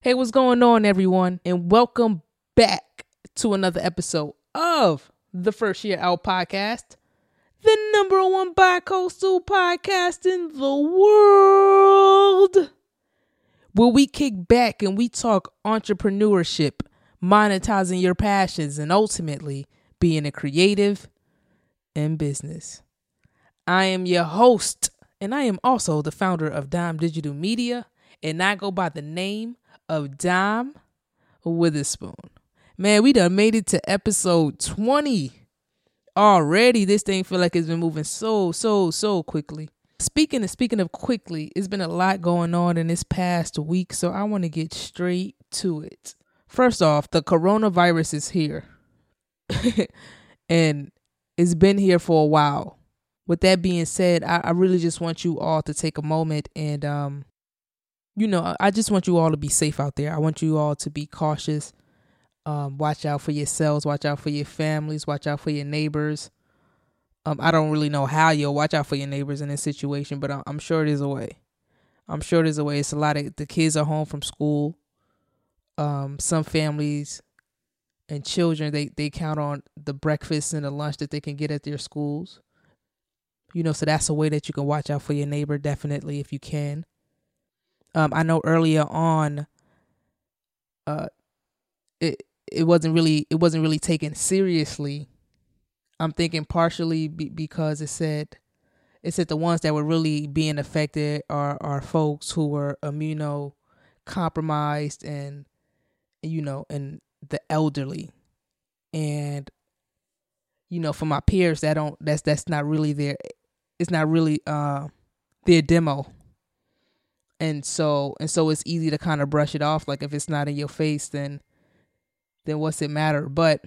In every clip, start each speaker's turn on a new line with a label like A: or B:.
A: Hey, what's going on, everyone? And welcome back to another episode of the First Year Out Podcast, the number one bi-coastal podcast in the world. Where we kick back and we talk entrepreneurship, monetizing your passions, and ultimately being a creative in business. I am your host, and I am also the founder of Dime Digital Media, and I go by the name of Dime Witherspoon. Man, we done made it to episode 20 already. This thing feel like it's been moving so, so, so quickly. Speaking of speaking of quickly, it's been a lot going on in this past week, so I want to get straight to it. First off, the coronavirus is here. and it's been here for a while. With that being said, I, I really just want you all to take a moment and um you know, I just want you all to be safe out there. I want you all to be cautious. Um, watch out for yourselves. Watch out for your families. Watch out for your neighbors. Um, I don't really know how you'll watch out for your neighbors in this situation, but I'm sure there's a way. I'm sure there's a way. It's a lot of the kids are home from school. Um, some families and children they they count on the breakfast and the lunch that they can get at their schools. You know, so that's a way that you can watch out for your neighbor definitely if you can. Um, I know earlier on, uh, it it wasn't really it wasn't really taken seriously. I'm thinking partially be, because it said it said the ones that were really being affected are are folks who were immunocompromised and you know and the elderly and you know for my peers that don't that's that's not really their it's not really uh their demo. And so and so it's easy to kind of brush it off like if it's not in your face then then what's it matter? But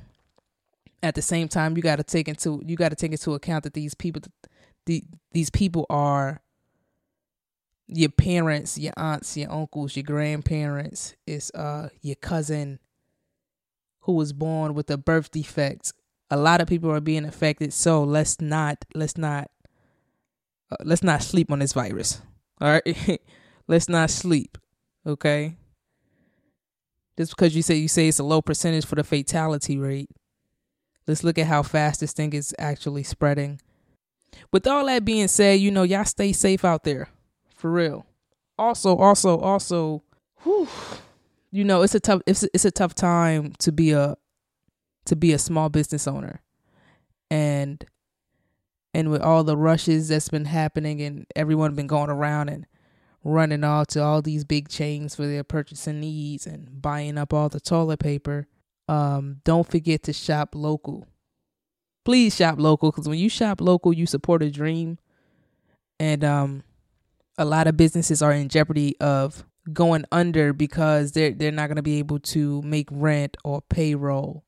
A: at the same time you got to take into you got to take into account that these people the, these people are your parents your aunts your uncles your grandparents it's uh your cousin who was born with a birth defect. A lot of people are being affected so let's not let's not uh, let's not sleep on this virus all right Let's not sleep. Okay. Just because you say you say it's a low percentage for the fatality rate. Let's look at how fast this thing is actually spreading. With all that being said, you know, y'all stay safe out there. For real. Also, also, also, whew, you know, it's a tough it's it's a tough time to be a to be a small business owner. And and with all the rushes that's been happening and everyone been going around and running off to all these big chains for their purchasing needs and buying up all the toilet paper. Um, don't forget to shop local. Please shop local because when you shop local, you support a dream. And um, a lot of businesses are in jeopardy of going under because they're they're not going to be able to make rent or payroll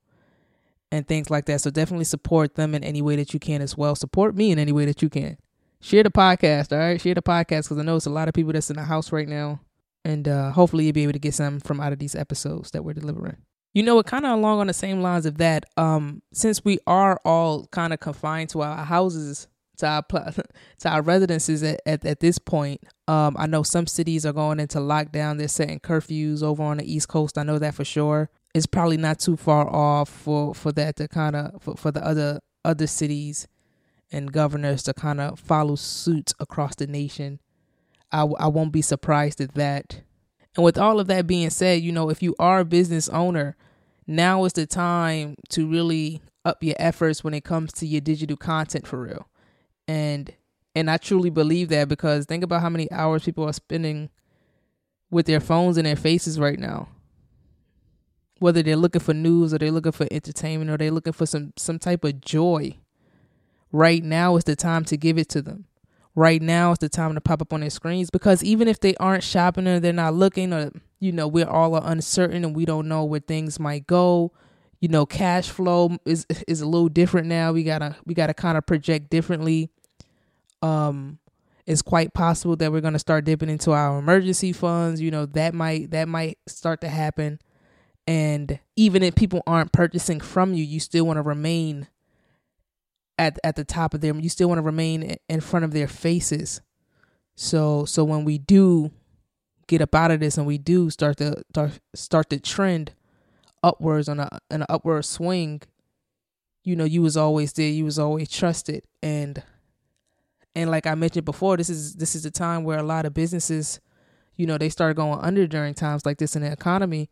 A: and things like that. So definitely support them in any way that you can as well. Support me in any way that you can share the podcast, all right? Share the podcast because I know it's a lot of people that's in the house right now. And uh, hopefully you'll be able to get some from out of these episodes that we're delivering. You know, it kind of along on the same lines of that. Um, since we are all kind of confined to our houses, to our to our residences at, at, at this point, um, I know some cities are going into lockdown. They're setting curfews over on the East Coast. I know that for sure. It's probably not too far off for for that to kind of for, for the other other cities and governors to kind of follow suit across the nation. I, I won't be surprised at that. And with all of that being said, you know, if you are a business owner, now is the time to really up your efforts when it comes to your digital content for real. And and I truly believe that because think about how many hours people are spending with their phones in their faces right now. Whether they're looking for news or they're looking for entertainment or they're looking for some some type of joy Right now is the time to give it to them. Right now is the time to pop up on their screens because even if they aren't shopping or they're not looking or you know we're all uncertain and we don't know where things might go you know cash flow is is a little different now. We gotta we gotta kind of project differently. Um it's quite possible that we're gonna start dipping into our emergency funds. You know that might that might start to happen and even if people aren't purchasing from you you still want to remain at at the top of them. You still want to remain in front of their faces. So so when we do get up out of this and we do start to start start to trend upwards on a an upward swing, you know, you was always there, you was always trusted. And and like I mentioned before, this is this is a time where a lot of businesses, you know, they start going under during times like this in the economy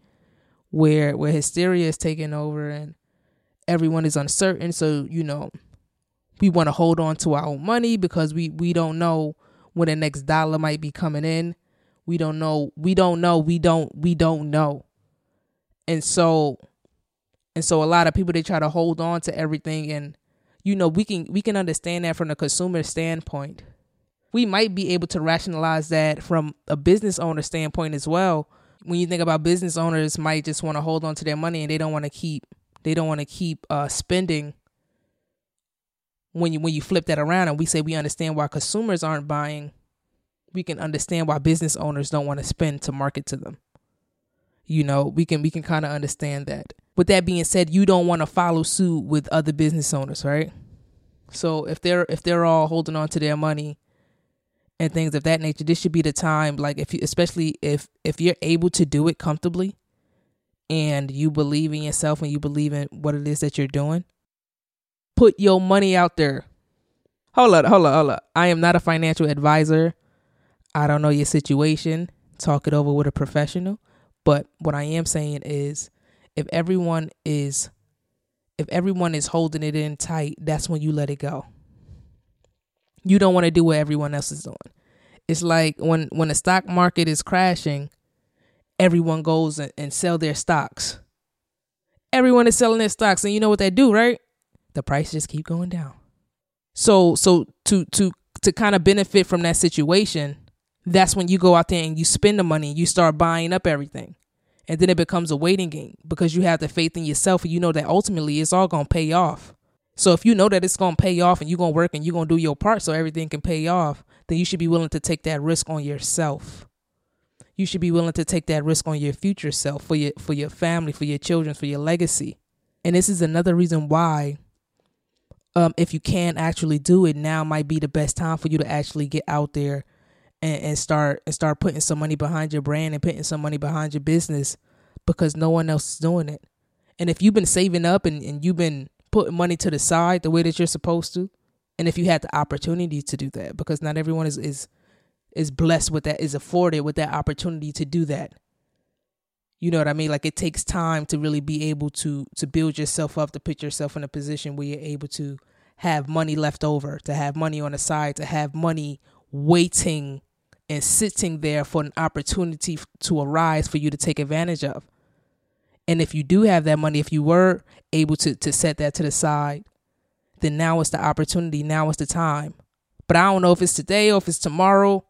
A: where where hysteria is taking over and everyone is uncertain. So, you know, we want to hold on to our own money because we we don't know when the next dollar might be coming in. We don't know. We don't know. We don't we don't know. And so and so a lot of people they try to hold on to everything and you know, we can we can understand that from the consumer standpoint. We might be able to rationalize that from a business owner standpoint as well. When you think about business owners might just want to hold on to their money and they don't want to keep they don't want to keep uh, spending when you when you flip that around and we say we understand why consumers aren't buying, we can understand why business owners don't want to spend to market to them. You know, we can we can kind of understand that. With that being said, you don't want to follow suit with other business owners, right? So if they're if they're all holding on to their money and things of that nature, this should be the time like if you especially if if you're able to do it comfortably and you believe in yourself and you believe in what it is that you're doing, put your money out there. Hold up, hold up, hold up. I am not a financial advisor. I don't know your situation. Talk it over with a professional. But what I am saying is if everyone is if everyone is holding it in tight, that's when you let it go. You don't want to do what everyone else is doing. It's like when when the stock market is crashing, everyone goes and, and sell their stocks. Everyone is selling their stocks, and you know what they do, right? the price just keep going down. So so to to to kind of benefit from that situation, that's when you go out there and you spend the money, you start buying up everything. And then it becomes a waiting game because you have the faith in yourself and you know that ultimately it's all going to pay off. So if you know that it's going to pay off and you're going to work and you're going to do your part so everything can pay off, then you should be willing to take that risk on yourself. You should be willing to take that risk on your future self, for your for your family, for your children, for your legacy. And this is another reason why um, if you can actually do it, now might be the best time for you to actually get out there and, and start and start putting some money behind your brand and putting some money behind your business because no one else is doing it. And if you've been saving up and, and you've been putting money to the side the way that you're supposed to, and if you had the opportunity to do that, because not everyone is is is blessed with that, is afforded with that opportunity to do that. You know what I mean? Like it takes time to really be able to to build yourself up, to put yourself in a position where you're able to have money left over, to have money on the side, to have money waiting and sitting there for an opportunity to arise for you to take advantage of. And if you do have that money, if you were able to to set that to the side, then now is the opportunity, now is the time. But I don't know if it's today or if it's tomorrow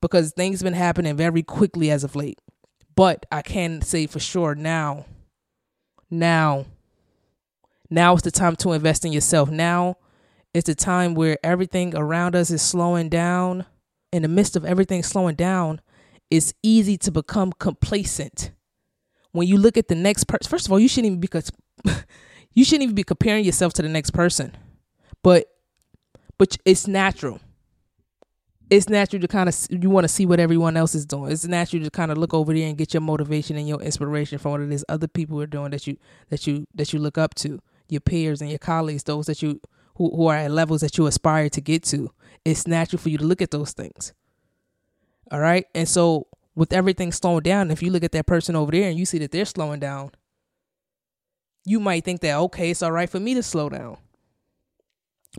A: because things have been happening very quickly as of late. But I can say for sure now, now, now is the time to invest in yourself. Now is the time where everything around us is slowing down. In the midst of everything slowing down, it's easy to become complacent. When you look at the next person, first of all, you shouldn't even be you shouldn't even be comparing yourself to the next person. But but it's natural it's natural to kind of you want to see what everyone else is doing. It's natural to kind of look over there and get your motivation and your inspiration from what it is other people are doing that you that you that you look up to, your peers and your colleagues, those that you who, who are at levels that you aspire to get to. It's natural for you to look at those things. All right, and so with everything slowing down, if you look at that person over there and you see that they're slowing down, you might think that okay, it's all right for me to slow down.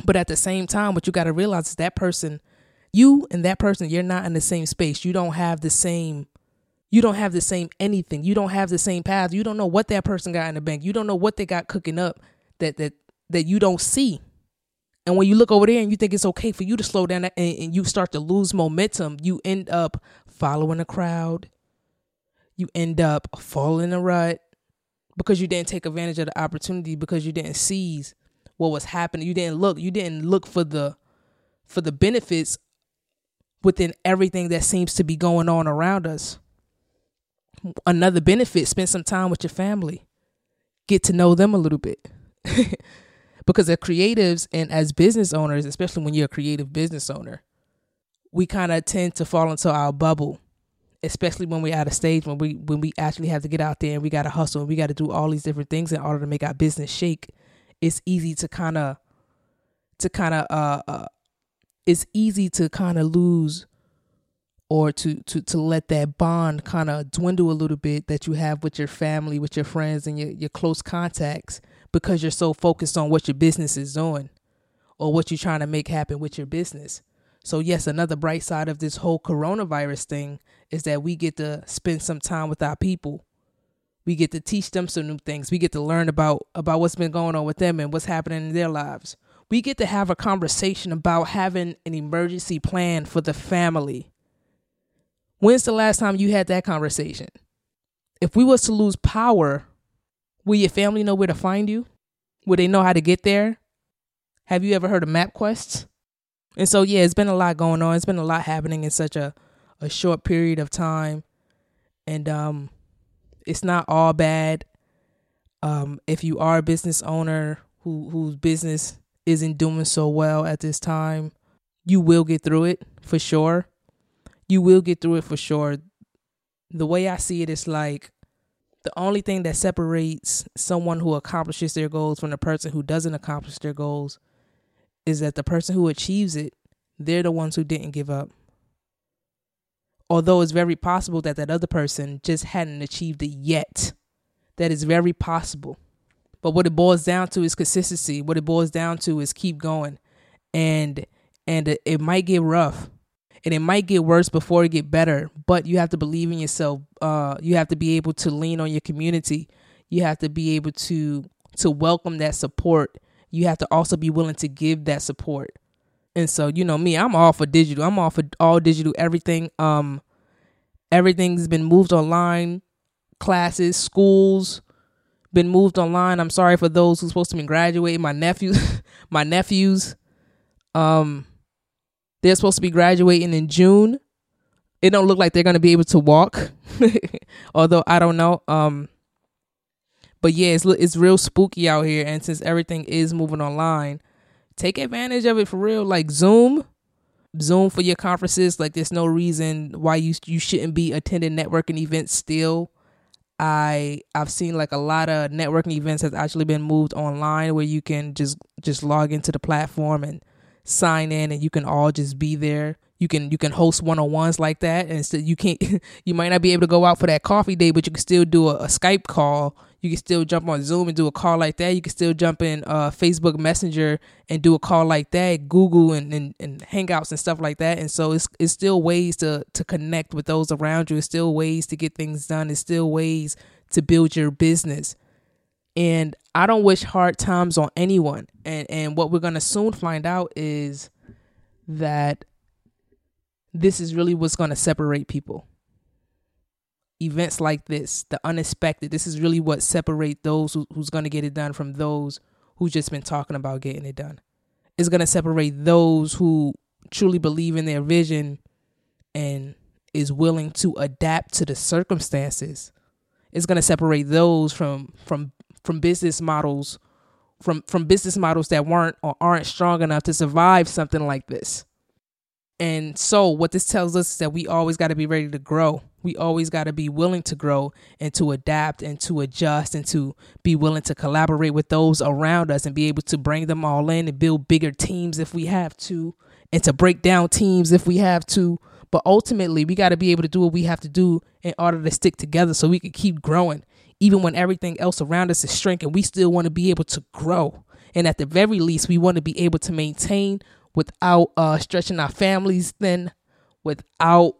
A: But at the same time, what you got to realize is that person you and that person you're not in the same space. You don't have the same you don't have the same anything. You don't have the same path. You don't know what that person got in the bank. You don't know what they got cooking up that that that you don't see. And when you look over there and you think it's okay for you to slow down and, and you start to lose momentum you end up following a crowd you end up falling in a rut because you didn't take advantage of the opportunity because you didn't seize what was happening you didn't look you didn't look for the for the benefits within everything that seems to be going on around us. Another benefit, spend some time with your family. Get to know them a little bit. because as creatives and as business owners, especially when you're a creative business owner, we kind of tend to fall into our bubble especially when we're at a stage when we when we actually have to get out there and we got to hustle and we got to do all these different things in order to make our business shake. It's easy to kind of to kind of uh, uh it's easy to kind of lose or to to to let that bond kind of dwindle a little bit that you have with your family with your friends and your, your close contacts because you're so focused on what your business is doing or what you're trying to make happen with your business so, yes, another bright side of this whole coronavirus thing is that we get to spend some time with our people. We get to teach them some new things. We get to learn about about what's been going on with them and what's happening in their lives. We get to have a conversation about having an emergency plan for the family. When's the last time you had that conversation? If we was to lose power, will your family know where to find you? Will they know how to get there? Have you ever heard of MapQuest? And so yeah, it's been a lot going on. It's been a lot happening in such a a short period of time. And um it's not all bad. Um if you are a business owner who whose business isn't doing so well at this time, you will get through it for sure. You will get through it for sure. The way I see it is like the only thing that separates someone who accomplishes their goals from the person who doesn't accomplish their goals is that the person who achieves it, they're the ones who didn't give up. Although it's very possible that that other person just hadn't achieved it yet. That is very possible. But what it boils down to is consistency. What it boils down to is keep going. And and it might get rough and it might get worse before it get better but you have to believe in yourself uh you have to be able to lean on your community you have to be able to to welcome that support you have to also be willing to give that support. And so, you know, me, I'm all for digital. I'm all for all digital everything. Um everything's been moved online. Classes, schools been moved online. I'm sorry for those who's supposed to be graduating. My nephews, my nephews, um, they're supposed to be graduating in June. It don't look like they're gonna be able to walk. Although I don't know. Um, but yeah, it's it's real spooky out here, and since everything is moving online, take advantage of it for real. Like Zoom, Zoom for your conferences. Like there's no reason why you you shouldn't be attending networking events still. I I've seen like a lot of networking events has actually been moved online where you can just just log into the platform and sign in and you can all just be there. You can you can host one on ones like that and so you can't you might not be able to go out for that coffee date, but you can still do a, a Skype call you can still jump on Zoom and do a call like that. You can still jump in uh, Facebook Messenger and do a call like that, Google and, and, and Hangouts and stuff like that. And so it's it's still ways to to connect with those around you. It's still ways to get things done. It's still ways to build your business. And I don't wish hard times on anyone. And and what we're gonna soon find out is that this is really what's gonna separate people events like this, the unexpected, this is really what separate those who, who's going to get it done from those who's just been talking about getting it done. It's going to separate those who truly believe in their vision and is willing to adapt to the circumstances. It's going to separate those from from from business models from from business models that weren't or aren't strong enough to survive something like this. And so, what this tells us is that we always got to be ready to grow. We always got to be willing to grow and to adapt and to adjust and to be willing to collaborate with those around us and be able to bring them all in and build bigger teams if we have to and to break down teams if we have to. But ultimately, we got to be able to do what we have to do in order to stick together so we can keep growing. Even when everything else around us is shrinking, we still want to be able to grow. And at the very least, we want to be able to maintain without uh, stretching our families thin, without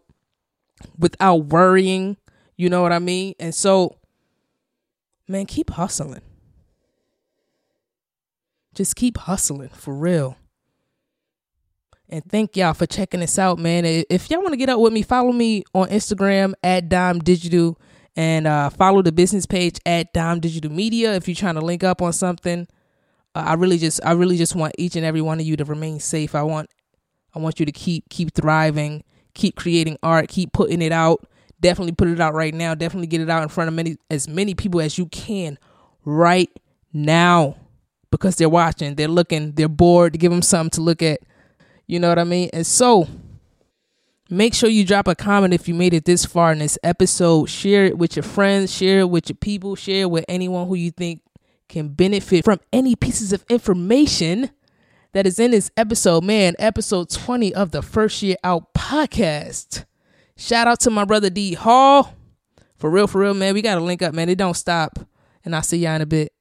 A: without worrying. You know what I mean? And so, man, keep hustling. Just keep hustling for real. And thank y'all for checking this out, man. If y'all want to get up with me, follow me on Instagram at Dime Digital and uh, follow the business page at Dime Digital Media if you're trying to link up on something. I really just I really just want each and every one of you to remain safe. I want I want you to keep keep thriving, keep creating art, keep putting it out. Definitely put it out right now. Definitely get it out in front of many as many people as you can right now because they're watching, they're looking, they're bored. Give them something to look at. You know what I mean? And so Make sure you drop a comment if you made it this far in this episode. Share it with your friends, share it with your people, share it with anyone who you think can benefit from any pieces of information that is in this episode. Man, episode 20 of the First Year Out podcast. Shout out to my brother D Hall. For real, for real, man. We got to link up, man. It don't stop. And I'll see y'all in a bit.